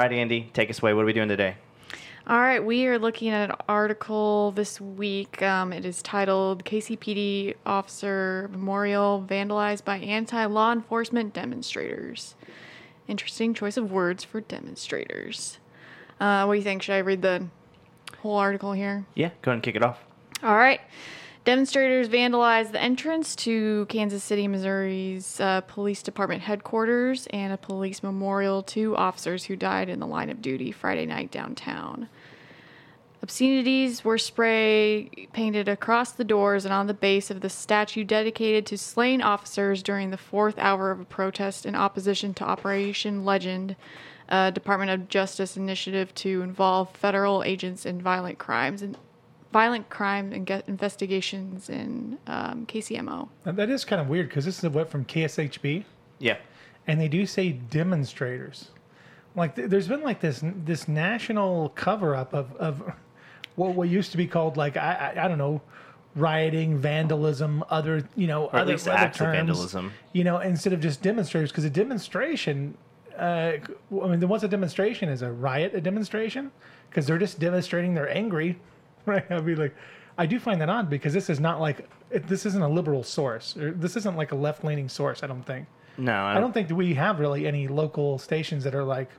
All right, Andy, take us away. What are we doing today? All right, we are looking at an article this week. Um, it is titled KCPD Officer Memorial Vandalized by Anti Law Enforcement Demonstrators. Interesting choice of words for demonstrators. Uh, what do you think? Should I read the whole article here? Yeah, go ahead and kick it off. All right. Demonstrators vandalized the entrance to Kansas City, Missouri's uh, police department headquarters and a police memorial to officers who died in the line of duty Friday night downtown. Obscenities were spray painted across the doors and on the base of the statue dedicated to slain officers during the fourth hour of a protest in opposition to Operation Legend, a Department of Justice initiative to involve federal agents in violent crimes violent crime and get investigations in um, KCMO. And that is kind of weird because this is what from KSHB, Yeah. and they do say demonstrators. Like th- there's been like this this national cover up of of what what used to be called like I I, I don't know rioting, vandalism, other you know Or at other, least other acts of vandalism. You know, instead of just demonstrators, because a demonstration. Uh, I mean, then what's a demonstration? Is a riot a demonstration? Because they're just demonstrating they're angry, right? I'd be like, I do find that odd because this is not like it, this isn't a liberal source. Or this isn't like a left leaning source. I don't think. No, I I don't. don't think that we have really any local stations that are like.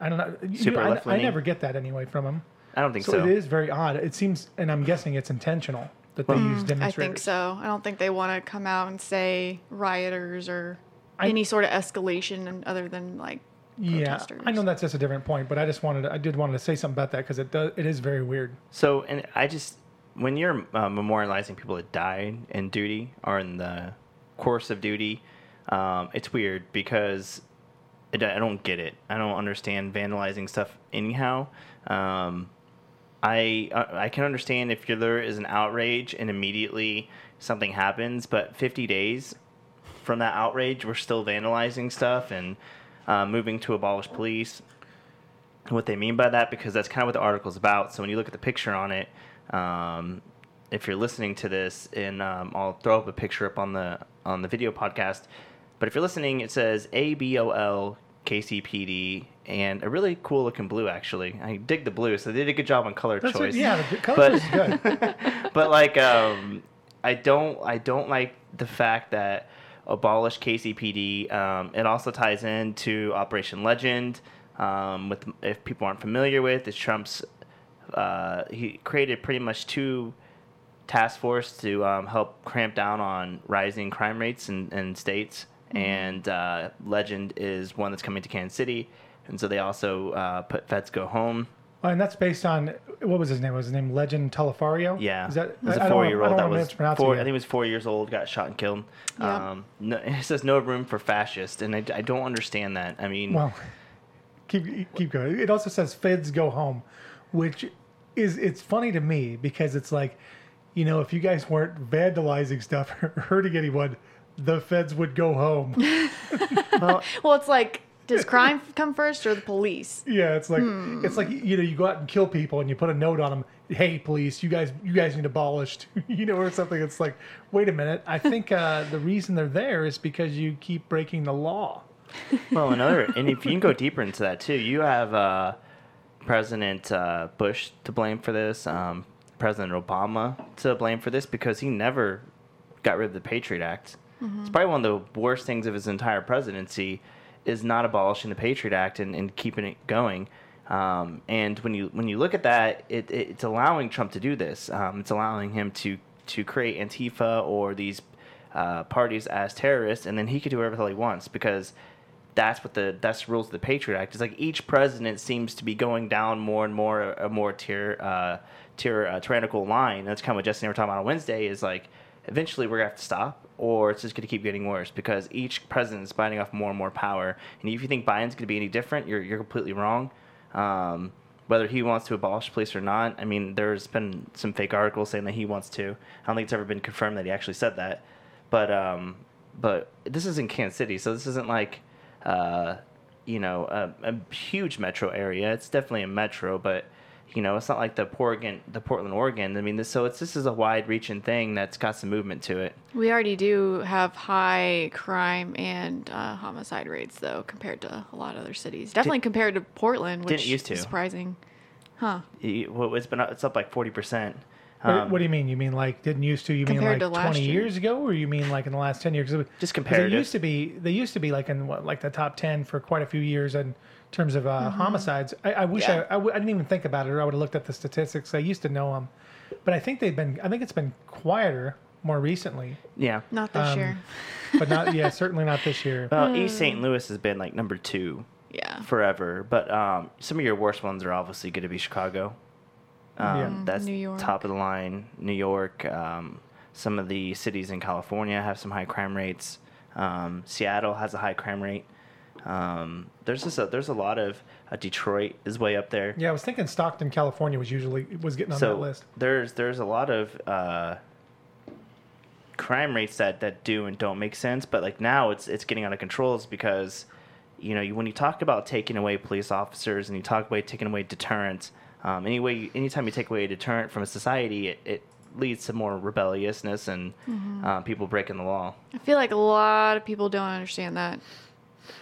I don't know. You- Super I, I left-leaning? never get that anyway from them. I don't think So, so. it is very odd. It seems, and I'm guessing it's intentional that they hmm. use demonstrators. I think so. I don't think they want to come out and say rioters or I- any sort of escalation and other than like Yeah, protesters. I know that's just a different point, but I just wanted, to, I did wanted to say something about that because it does, it is very weird. So, and I just when you're uh, memorializing people that died in duty or in the course of duty, um, it's weird because it, I don't get it. I don't understand vandalizing stuff anyhow. Um, I I I can understand if you're, there is an outrage and immediately something happens, but 50 days from that outrage, we're still vandalizing stuff and uh, moving to abolish police what they mean by that because that's kind of what the article's about. So when you look at the picture on it, um, if you're listening to this, and um, I'll throw up a picture up on the on the video podcast. But if you're listening, it says A B O L KCPD and a really cool looking blue. Actually, I dig the blue, so they did a good job on color That's choice what, yeah, the color But- is good. but like um, I don't I don't like the fact that abolish KCPD. Um, it also ties into Operation Legend. Um, with if people aren't familiar with, it's Trump's. Uh, he created pretty much two task force to um, help cramp down on rising crime rates in, in states. And uh, Legend is one that's coming to Kansas City, and so they also uh, put Feds Go Home. Oh, and that's based on what was his name? Was his name Legend Taliferro? Yeah, is that it was I- I a four-year-old I don't that wanna was mispronounce four. it I think he was four years old, got shot and killed. Yeah. Um, no, it says no room for fascists, and I, I don't understand that. I mean, Well, keep keep going. It also says feds go home, which is it's funny to me because it's like, you know, if you guys weren't vandalizing stuff or hurting anyone, the feds would go home. well, Well, it's like, does crime come first or the police? yeah, it's like it's like you know you go out and kill people and you put a note on them. Hey, police, you guys you guys need abolished. you know, or something. It's like, wait a minute. I think uh, the reason they're there is because you keep breaking the law. well, another, and if you can go deeper into that too, you have uh, President uh, Bush to blame for this, um, President Obama to blame for this because he never got rid of the Patriot Act. It's probably one of the worst things of his entire presidency is not abolishing the Patriot Act and, and keeping it going. Um, and when you when you look at that, it, it, it's allowing Trump to do this. Um, it's allowing him to to create Antifa or these uh, parties as terrorists, and then he could do whatever the hell he wants because that's what the that's the rules of the Patriot Act. It's like each president seems to be going down more and more a more tier uh, tyr, uh, tyrannical line. That's kind of what Jesse and I were talking about on Wednesday. Is like eventually we're gonna have to stop, or it's just gonna keep getting worse because each president is biting off more and more power. And if you think Biden's gonna be any different, you're you're completely wrong. Um, whether he wants to abolish police or not, I mean, there's been some fake articles saying that he wants to. I don't think it's ever been confirmed that he actually said that. But um, but this is in Kansas City, so this isn't like uh, you know a, a huge metro area. It's definitely a metro, but You know, it's not like the Portland, the Portland, Oregon. I mean, this, so it's this is a wide-reaching thing that's got some movement to it. We already do have high crime and uh, homicide rates, though, compared to a lot of other cities. Definitely compared to Portland, which didn't used to. is surprising. Huh. You- well, It's been it's up like forty percent. What, what do you mean? You mean like didn't used to? You mean like twenty year? years ago, or you mean like in the last ten years? it- Just 'cause comparative. They used to be. They used to be like in what, like the top ten for quite a few years in terms of uh, homicides. I, I wish Mm-hmm. Yeah. I, I, w- I didn't even think about it, or I would have looked at the statistics. I used to know them, but I think they've been. I think it's been quieter more recently, Yeah. Not this Um, year. but not. yeah, certainly not this year. Well, East St. Louis has been like number two Yeah. forever, but um, some of your worst ones are obviously going to be Chicago. Um, Yeah. That's New York. top of the line. New York. Um, some of the cities in California have some high crime rates. Um, Seattle has a high crime rate. Um, there's just a, there's a lot of uh, Detroit is way up there. Yeah, I was thinking Stockton, California was usually was getting on so that list. there's there's a lot of uh, crime rates that, that do and don't make sense, but like now it's it's getting out of control is because you know you, when you talk about taking away police officers and you talk about taking away deterrence, um, anyway, anytime you take away a deterrent from a society, it, it leads to more rebelliousness and uh, people breaking the law. I feel like a lot of people don't understand that.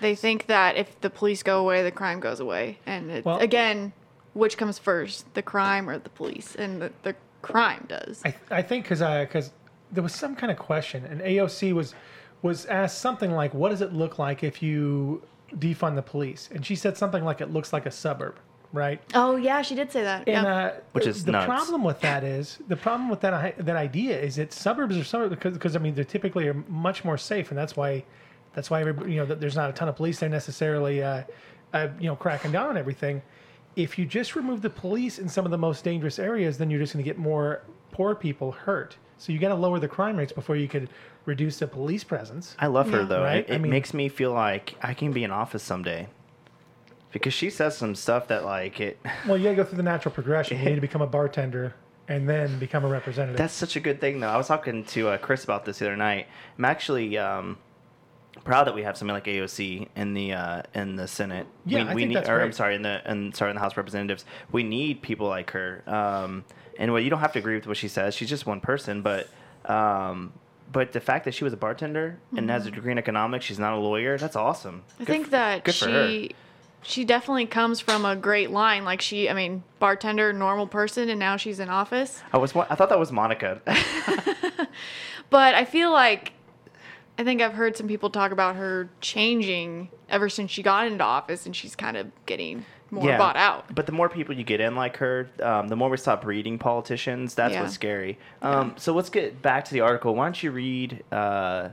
They think that if the police go away, the crime goes away. And it's, Well- again, which comes first, the crime or the police? And the, the crime does. I, I think because because there was some kind of question, and AOC was was asked something like, "What does it look like if you defund the police?" And she said something like, "It looks like a suburb." Right. oh, yeah, she did say that. And yeah. uh, Which is the nuts. problem with that is the problem with that that idea is that suburbs are suburbs because, because I mean they're typically are much more safe, and that's why that's why everybody, you know there's not a ton of police there necessarily, uh, uh, you know, cracking down on everything. If you just remove the police in some of the most dangerous areas, then you're just going to get more poor people hurt. So you got to lower the crime rates before you could reduce the police presence. I love her Yeah. though. Right? It, I mean- makes me feel like I can be in office someday. Because she says some stuff that like it Well, you got to go through the natural progression. You need to become a bartender and then become a representative. That's such a good thing, though. I was talking to uh, Chris about this the other night. I'm actually um, proud that we have somebody like AOC in the uh, in the Senate. Yeah, we, I we think need, that's or I'm sorry, in the and sorry in the House of Representatives. We need people like her. Um, and well, you don't have to agree with what she says. She's just one person, but. Um, but the fact that she was a bartender and has a degree in economics, she's not a lawyer. That's awesome. Mm-hmm. I Good think f- that good she she definitely comes from a great line. Like she, I mean, bartender, normal person, and now she's in office. I was. I thought that was Monica. But I feel like I think I've heard some people talk about her changing ever since she got into office, and she's kind of getting more bought out. But the more people you get in like her, um, the more we stop breeding politicians. That's Yeah. what's scary. Um, So let's get back to the article. Why don't you read? Uh,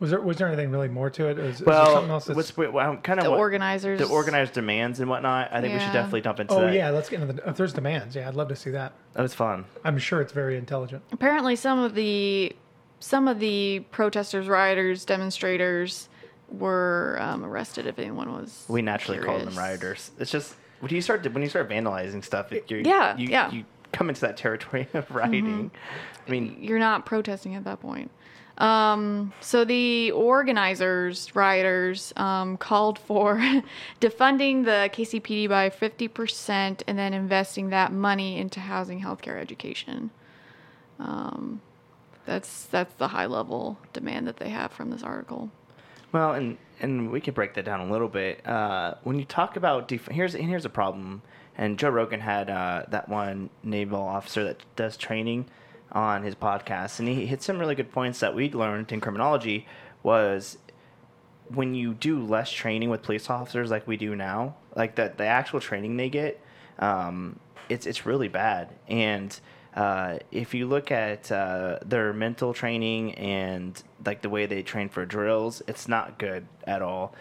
was there was there anything really more to it? Is, is there something well, else that's, what's well, kind of The what, organizers. the organized demands and whatnot. I think we should definitely dump into. Oh that. yeah, let's get into the. If there's demands, yeah, I'd love to see that. that was fun. I'm sure it's very intelligent. apparently some of the some of the protesters, rioters, demonstrators were um, arrested. If anyone was, We naturally call them rioters. It's just when you start when you start vandalizing stuff, it, Yeah, you, yeah. you come into that territory of rioting. I mean, You're not protesting at that point. Um, so the organizers, rioters, um, called for defunding the KCPD by 50% and then investing that money into housing, healthcare, education. Um, that's that's the high level demand that they have from this article. Well, and and we could break that down a little bit. Uh, when you talk about def- here's and here's a problem. And Joe Rogan had uh, that one naval officer that does training on his podcast, and he hit some really good points that we learned in criminology. Was when you do less training with police officers like we do now, like the the actual training they get, um, it's it's really bad. And uh, if you look at uh, their mental training and like the way they train for drills, it's not good at all.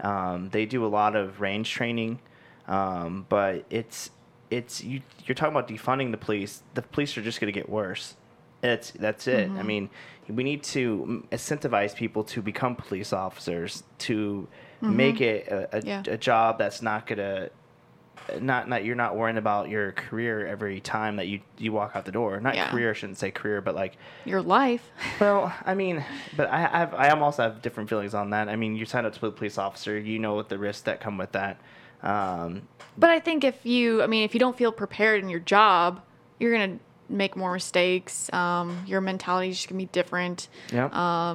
Um, they do a lot of range training, um, but it's it's you. You're talking about defunding the police. The police are just going to get worse. It's that's it. I mean, we need to incentivize people to become police officers to make it a, a, Yeah. a job that's not gonna not not you're not worrying about your career every time that you you walk out the door. Not Yeah. career, I shouldn't say career, but like Your life. well, I mean, but I have I am also have different feelings on that. I mean, you sign up to be a police officer, you know what the risks that come with that. Um, But I think if you, I mean, if you don't feel prepared in your job, you're gonna make more mistakes. Um, your mentality is just gonna be different, yeah.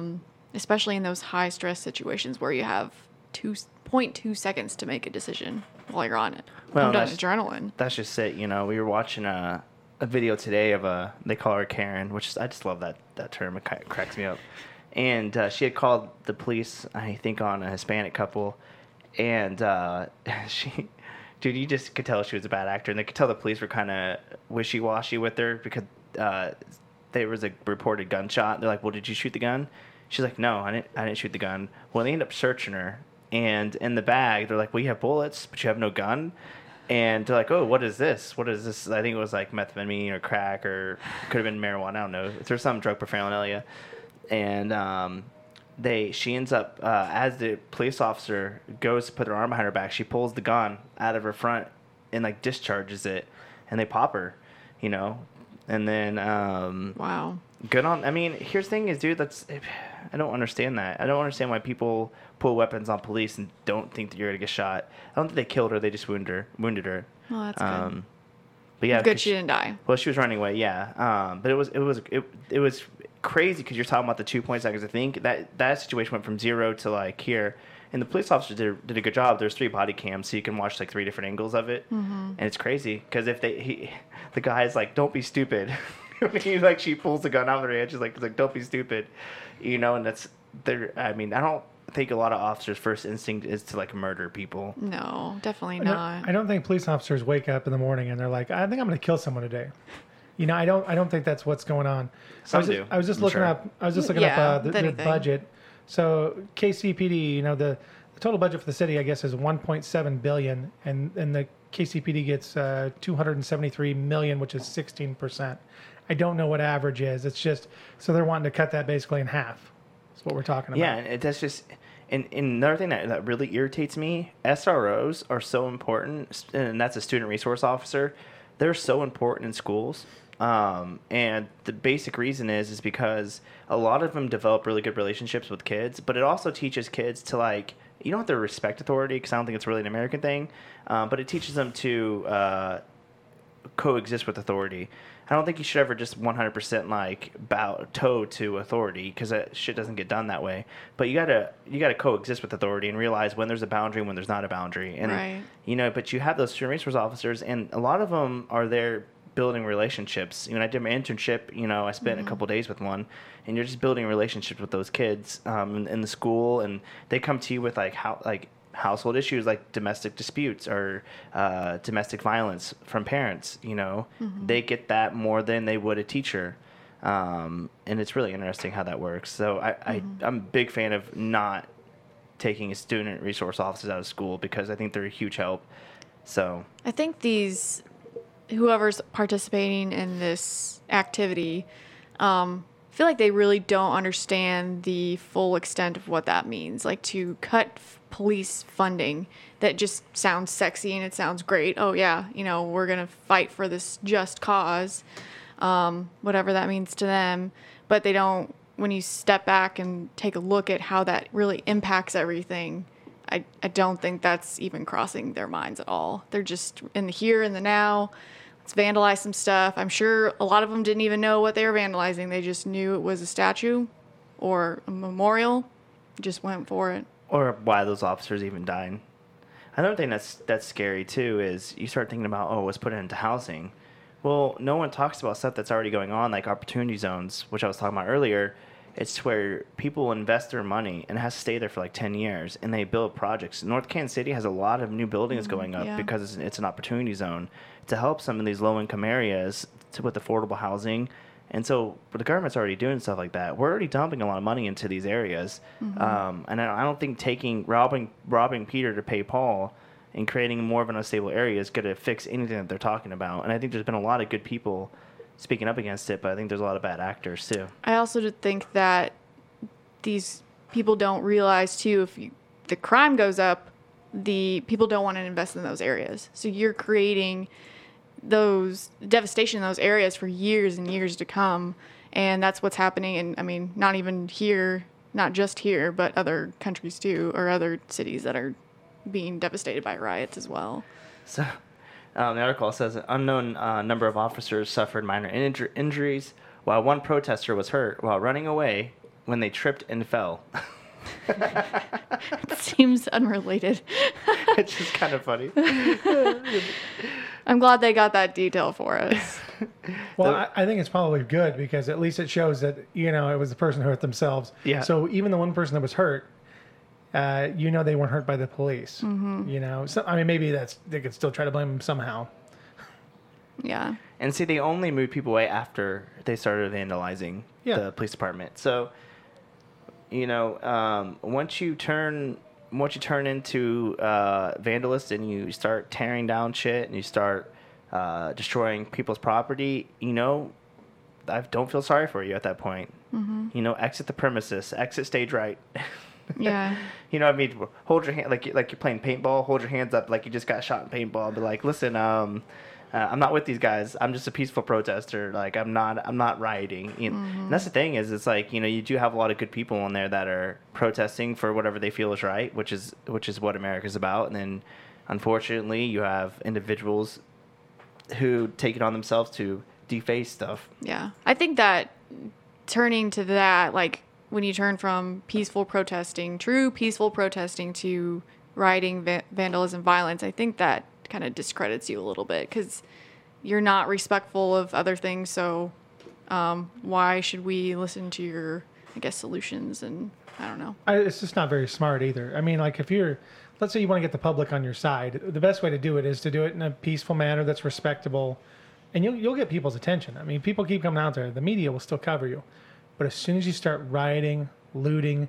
especially in those high stress situations where you have two point two seconds to make a decision while you're on it. Well, I'm done that's- adrenaline. that's just it. You know, we were watching a, a video today of a they call her Karen, which is, I just love that that term. It cracks me up. And uh, she had called the police, I think, on a Hispanic couple, and uh, she, dude, you just could tell she was a bad actor, and they could tell the police were kind of wishy washy with her because uh, there was a reported gunshot. They're like, "Well, did you shoot the gun?" She's like, "No, I didn't. I didn't shoot the gun." Well, they end up searching her, and in the bag, they're like, "Well, you have bullets, but you have no gun." And they're like, "Oh, what is this? What is this?" I think it was like methamphetamine or crack or could have been marijuana. I don't know. There's some drug paraphernalia, and um, they she ends up uh, as the police officer goes to put her arm behind her back. She pulls the gun out of her front and like discharges it, and they pop her, you know. And then um, Wow. good on. I mean, here's the thing is, dude. That's I don't understand that. I don't understand why people pull weapons on police and don't think that you're gonna get shot. I don't think they killed her. They just wounded her. Wounded her. Well, that's good. Um, but yeah, Good she didn't die. well, she was running away, yeah. Um, but it was it was it, it was crazy because you're talking about the two point seconds. I think that that situation went from zero to like here, and the police officer did did a good job. There's three body cams, so you can watch like three different angles of it, Mm-hmm. and it's crazy because if they he, the guy's like, "Don't be stupid," he like she pulls the gun out of her hand. She's like, like, "Don't be stupid," you know, and that's there. I mean, I don't think a lot of officers' first instinct is to like murder people. No, definitely I don't- I don't think police officers wake up in the morning and they're like, I think I'm going to kill someone today. You know, I don't. I don't think that's what's going on. Some I was just, do, I was just I'm looking sure. up. I was just looking Yeah, up uh, the, the budget. So KCPD, you know, the, the total budget for the city, I guess, is 1.7 billion, and and the KCPD gets uh, 273 million, which is 16 percent. I don't know what average is. It's just so they're wanting to cut that basically in half. That's what we're talking about. Yeah, and that's just and, and another thing that, that really irritates me. SROs are so important, and that's a student resource officer. They're so important in schools, um, and the basic reason is is because a lot of them develop really good relationships with kids, but it also teaches kids to like you don't have to respect authority because I don't think it's really an American thing, um, but it teaches them to. Uh, coexist with authority. I don't think you should ever just 100% like bow toe to authority because that shit doesn't get done that way. But you gotta you gotta coexist with authority and realize when there's a boundary and when there's not a boundary. And Right. you know, but you have those student resource officers, and a lot of them are there building relationships. You know, I did my internship. You know, I spent a couple days with one, and you're just building relationships with those kids um, in, in the school, and they come to you with like how like household issues like domestic disputes or uh, domestic violence from parents. You know, they get that more than they would a teacher. Um, and it's really interesting how that works. So I, I, I'm a big fan of not taking student resource officers out of school because I think they're a huge help. So I think these, whoever's participating in this activity, um, feel like they really don't understand the full extent of what that means. Like to cut f- police funding, that just sounds sexy and it sounds great. Oh yeah, you know we're gonna fight for this just cause, um, whatever that means to them. But they don't. When you step back and take a look at how that really impacts everything, I, I don't think that's even crossing their minds at all. They're just in the here and the now. Let's vandalize some stuff. I'm sure a lot of them didn't even know what they were vandalizing. They just knew it was a statue or a memorial. Just went for it. or why those officers even died. Another thing that's that's scary too is you start thinking about oh, let's put into housing. Well, no one talks about stuff that's already going on, like opportunity zones, which I was talking about earlier. It's where people invest their money and it has to stay there for like 10 years and they build projects. North Kansas City has a lot of new buildings going up yeah. because it's, it's an opportunity zone to help some of these low income areas to, with affordable housing. And so the government's already doing stuff like that. We're already dumping a lot of money into these areas. Um, and I I don't think taking robbing robbing Peter to pay Paul and creating more of an unstable area is going to fix anything that they're talking about. And I think there's been a lot of good people speaking up against it, but I think there's a lot of bad actors too. I also think that these people don't realize too if you, the crime goes up, the people don't want to invest in those areas. So you're creating those devastation in those areas for years and years to come, and that's what's happening. And I mean, not even here, not just here, but other countries too, or other cities that are being devastated by riots as well. So, um, the article says an unknown uh, number of officers suffered minor injur- injuries, while one protester was hurt while running away when they tripped and fell. It seems unrelated. it's just kind of funny. I'm glad they got that detail for us. Well, The- I, I think it's probably good because at least it shows that you know it was the person who hurt themselves. Yeah. So even the one person that was hurt, uh, you know, they weren't hurt by the police. Mm-hmm. You know, so I mean, maybe that's they could still try to blame them somehow. Yeah. And see, they only moved people away after they started vandalizing Yeah. the police department. So, you know, um, once you turn once you turn into uh, vandalist and you start tearing down shit and you start uh, destroying people's property, you know, I don't feel sorry for you at that point. Mm-hmm. You know, exit the premises, exit stage right. Yeah. you know what I mean? Hold your hand like like you're playing paintball. Hold your hands up like you just got shot in paintball. Be like, listen, um, uh, I'm not with these guys. I'm just a peaceful protester. Like I'm not I'm not rioting. You know? And that's the thing is, it's like you know you do have a lot of good people in there that are protesting for whatever they feel is right, which is which is what America's about. And then, unfortunately, you have individuals who take it on themselves to deface stuff. Yeah. I think that turning to that, like when you turn from peaceful protesting, true peaceful protesting to rioting, va- vandalism, violence, I think that kind of discredits you a little bit because you're not respectful of other things. So um, why should we listen to your, I guess, solutions? And I don't know. I, it's just not very smart either. I mean, like if you're, let's say you want to get the public on your side, the best way to do it is to do it in a peaceful manner that's respectable, and you'll you'll get people's attention. I mean, people keep coming out there. The media will still cover you, but as soon as you start rioting, looting,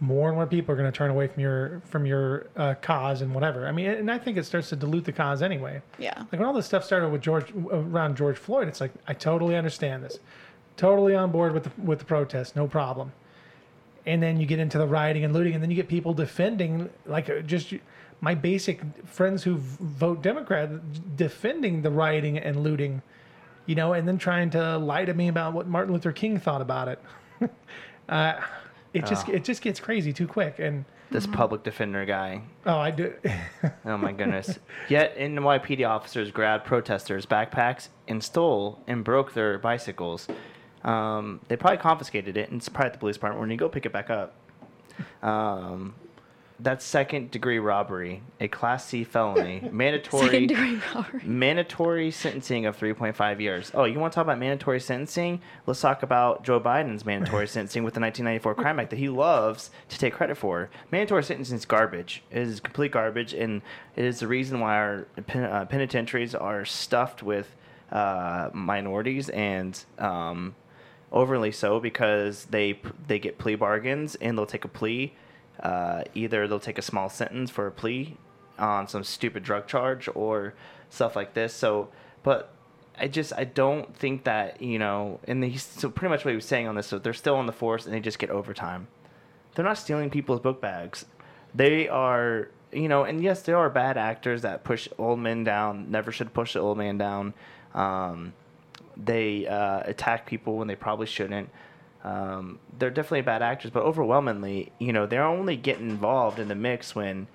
more and more people are going to turn away from your from your uh, cause and whatever. I mean, and I think it starts to dilute the cause anyway. Yeah. Like when all this stuff started with George around George Floyd, it's like I totally understand this, totally on board with the with the protest, no problem. And then you get into the rioting and looting, and then you get people defending like uh, just my basic friends who vote Democrat defending the rioting and looting, you know, and then trying to lie to me about what Martin Luther King thought about it. uh, it just Oh. it just gets crazy too quick, and This public defender guy. oh, I do. Oh my goodness. Yet NYPD officers grabbed protesters' backpacks and stole and broke their bicycles. Um, they probably confiscated it and it's probably at the police department when you go pick it back up. Um, that's second degree robbery, a class C felony, mandatory Second degree robbery. mandatory sentencing of 3.5 years. Oh, you want to talk about mandatory sentencing? Let's talk about Joe Biden's mandatory sentencing with the 1994 Crime Act that he loves to take credit for. Mandatory sentencing is garbage. It is complete garbage, and it is the reason why our pen, uh, penitentiaries are stuffed with uh, minorities and um, overly so because they they get plea bargains and they'll take a plea. Uh, either they'll take a small sentence for a plea on some stupid drug charge or stuff like this. So, but I just I don't think that you know, and he's so pretty much what he was saying on this. So they're still on the force and they just get overtime. They're not stealing people's book bags. They are you know, and yes, there are bad actors that push old men down. Never should push the old man down. Um, they uh, attack people when they probably shouldn't. Um, they're definitely bad actors, but overwhelmingly, you know, they're only getting involved in the mix when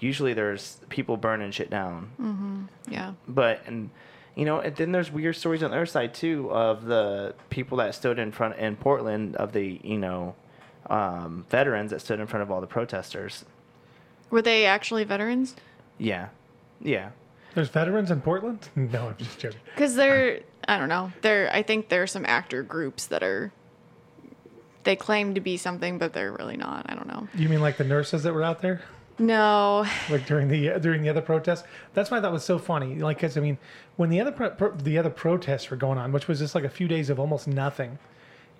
usually there's people burning shit down. Yeah. But and you know, and then there's weird stories on the other side too of the people that stood in front in Portland of the you know um, veterans that stood in front of all the protesters. Were they actually veterans? Yeah, yeah. There's veterans in Portland. No, I'm just joking. Because they're, I don't know. There, I think there are some actor groups that are. They claim to be something, but they're really not. I don't know. You mean like the nurses that were out there? No, like during the during the other protests. That's why that was so funny. Like, because I mean, when the other pro- pro- the other protests were going on, which was just like a few days of almost nothing,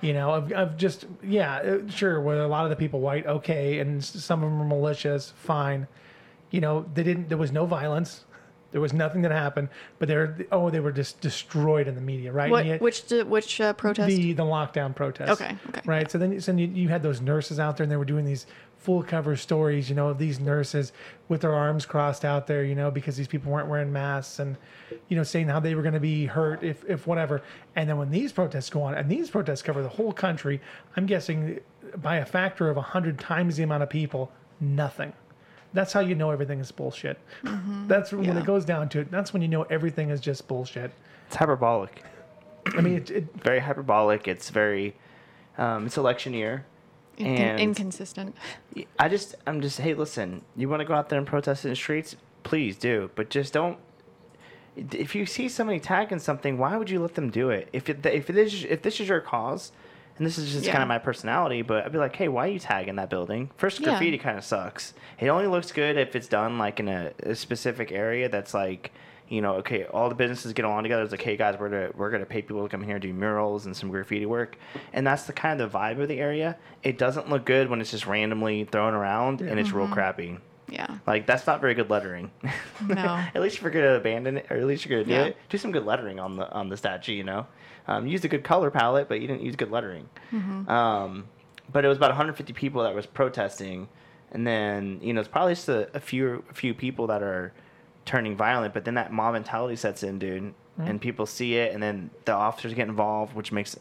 you know, of, of just yeah, uh, sure, were a lot of the people white, okay, and some of them were malicious, fine. You know, they didn't. There was no violence. There was nothing that happened, but they're oh, they were just destroyed in the media, right? what? Yet- Which which uh, protest? the the lockdown protest. Okay, okay. Right. So then, so you, you had those nurses out there, and they were doing these full cover stories, you know, of these nurses with their arms crossed out there, you know, because these people weren't wearing masks, and you know, saying how they were going to be hurt if if whatever. And then when these protests go on, and these protests cover the whole country, I'm guessing by a factor of a hundred times the amount of people, nothing. That's how you know everything is bullshit. That's when Yeah. it goes down to it. That's when you know everything is just bullshit. It's hyperbolic. I mean, it, it, Very hyperbolic. It's very. Um, it's election year. Incon- And- inconsistent. I just, I'm just, hey, listen, you want to go out there and protest in the streets? Please do, but just don't. If you see somebody tagging something, why would you let them do it? If it, if it is, if this is your cause, and this is just Yeah. kind of my personality, but I'd be like, hey, why are you tagging that building? First, Yeah. graffiti kind of sucks. It only looks good if it's done like in a, a specific area that's like. You know, okay, all the businesses get along together. It's like, hey guys, we're gonna we're gonna pay people to come here and do murals and some graffiti work, and that's the kind of the vibe of the area. It doesn't look good when it's just randomly thrown around and it's real mm-hmm. crappy. Yeah. Like that's not very good lettering. No. at least if you're gonna abandon it, or at least you're gonna do Yeah. it, do some good lettering on the on the statue. You know, um, use a good color palette, but you didn't use good lettering. Mm-hmm. Um, but it was about 150 people that was protesting, and then you know it's probably just a, a few a few people that are turning violent. But then that mob mentality sets in, dude, and people see it, and then the officers get involved, which makes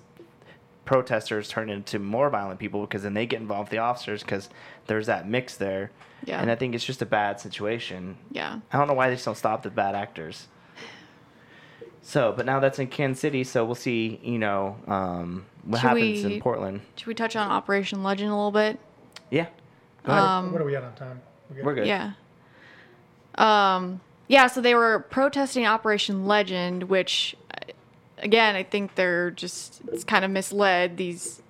protesters turn into more violent people because then they get involved with the officers because there's that mix there. Yeah. And I think it's just a bad situation. Yeah. I don't know why they just don't stop the bad actors. So, but now that's in Kansas City, so we'll see, you know, um, what Should happens we- in Portland. Should we touch on Operation Legend a little bit? Yeah. Go ahead. Um, what are we at on time? good? We're good. Yeah. Um, yeah, so they were protesting Operation Legend, which, again, I think they're just it's kind of misled these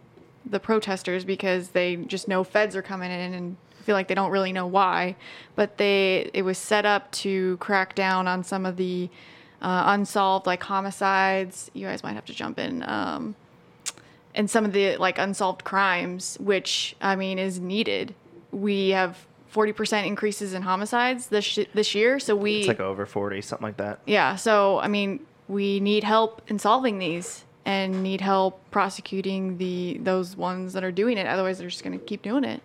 the protesters because they just know feds are coming in and feel like they don't really know why. But they it was set up to crack down on some of the uh, unsolved like homicides. You guys might have to jump in. Um, and some of the like unsolved crimes, which I mean is needed. We have 40% increases in homicides this sh- this year, so we It's like over 40, something like that. yeah. So I mean, we need help in solving these and need help prosecuting the those ones that are doing it. Otherwise, they're just going to keep doing it.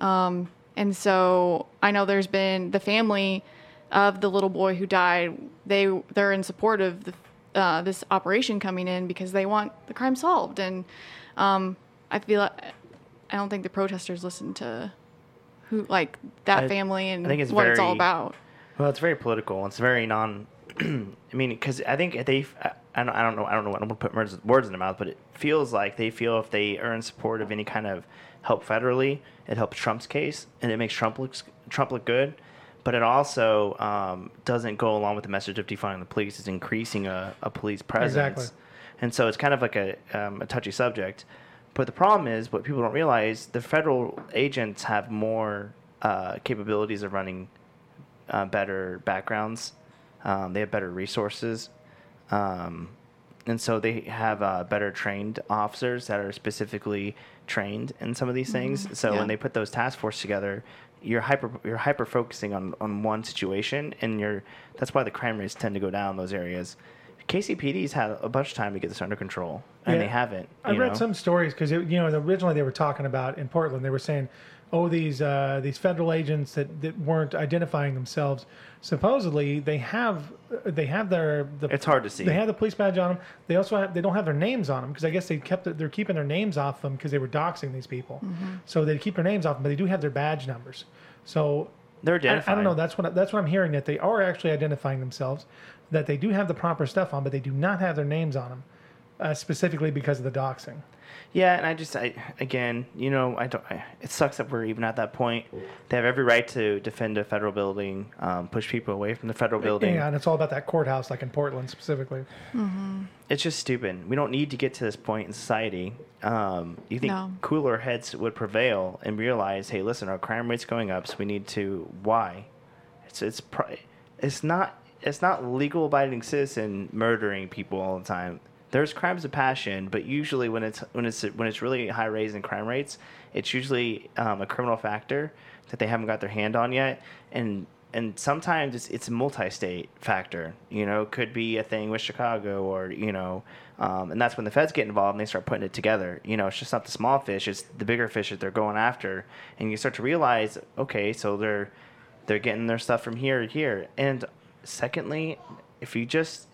Um, and so I know there's been the family of the little boy who died. They they're in support of the, uh, this operation coming in because they want the crime solved. And um, I feel like I don't think the protesters listen to who like that I- family and I think it's what it's all about. Well, it's very political. It's very non. I mean, because I think they. I don't. I don't know. I don't know. What I don't want to put words, words in their mouth, but it feels like they feel if they in support of any kind of help federally, it helps Trump's case and it makes Trump look Trump look good. But it also um, doesn't go along with the message of defunding the police. It's increasing a, a police presence. Exactly. And so it's kind of like a, um, a touchy subject. But the problem is, what people don't realize, the federal agents have more uh, capabilities of running uh, better backgrounds. Um, they have better resources. Um, and so they have uh, better trained officers that are specifically trained in some of these things. So Yeah. when they put those task force together, you're hyper you're hyper focusing on, on one situation, and you're that's why the crime rates tend to go down in those areas. KCPD's had a bunch of time to get this under control, and Yeah. they haven't. I read know? some stories because you know originally they were talking about in Portland. They were saying, "Oh, these uh, these federal agents that, that weren't identifying themselves. Supposedly they have they have their the, It's hard to see. They have the police badge on them. They also have they don't have their names on them because I guess they kept they're keeping their names off them because they were doxing these people. So they keep their names off them, but they do have their badge numbers. So They're I. I don't know. That's what that's what I'm hearing that they are actually identifying themselves, that they do have the proper stuff on, but they do not have their names on them, uh, specifically because of the doxing. Yeah, and I just, I again, you know, I don't. I, it sucks that we're even at that point. They have every right to defend a federal building, um, push people away from the federal building. Yeah, and it's all about that courthouse, like in Portland specifically. It's just stupid. We don't need to get to this point in society. Um, you think No. cooler heads would prevail and realize, hey, listen, our crime rate's going up, so we need to. Why? It's it's pri- it's not it's not legal abiding citizen murdering people all the time. There's crimes of passion, but usually when it's when it's when it's really high raise in crime rates, it's usually um, a criminal factor that they haven't got their hand on yet, and and sometimes it's it's a multi-state factor. You know, could be a thing with Chicago, or you know, um, and that's when the feds get involved and they start putting it together. You know, it's just not the small fish; it's the bigger fish that they're going after, and you start to realize, okay, so they're they're getting their stuff from here to here. And secondly, if you just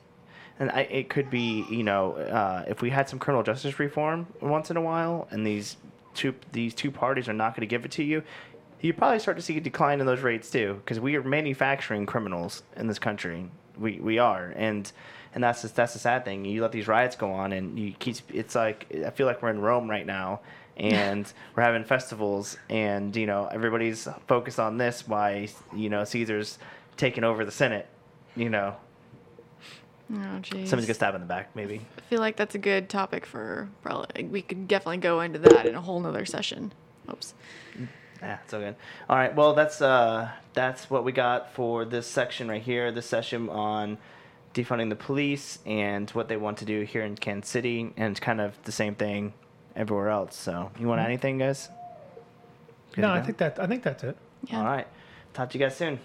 and I, it could be you know uh, if we had some criminal justice reform once in a while, and these two these two parties are not going to give it to you. you probably start to see a decline in those rates too, because we are manufacturing criminals in this country. We we are, and and that's just, that's the sad thing. You let these riots go on, and you keep. It's like I feel like we're in Rome right now, and we're having festivals, and you know everybody's focused on this. Why you know Caesar's taking over the Senate, you know. Oh, jeez. Somebody's gonna stab in the back, maybe. I feel like that's a good topic for probably. We could definitely go into that in a whole nother session. Oops. Yeah, so good. All right, well that's uh that's what we got for this section right here. This session on defunding the police and what they want to do here in Kansas City, and kind of the same thing everywhere else. So, you want to add anything, guys? Good no, I think that I think that's it. Yeah. All right, talk to you guys soon.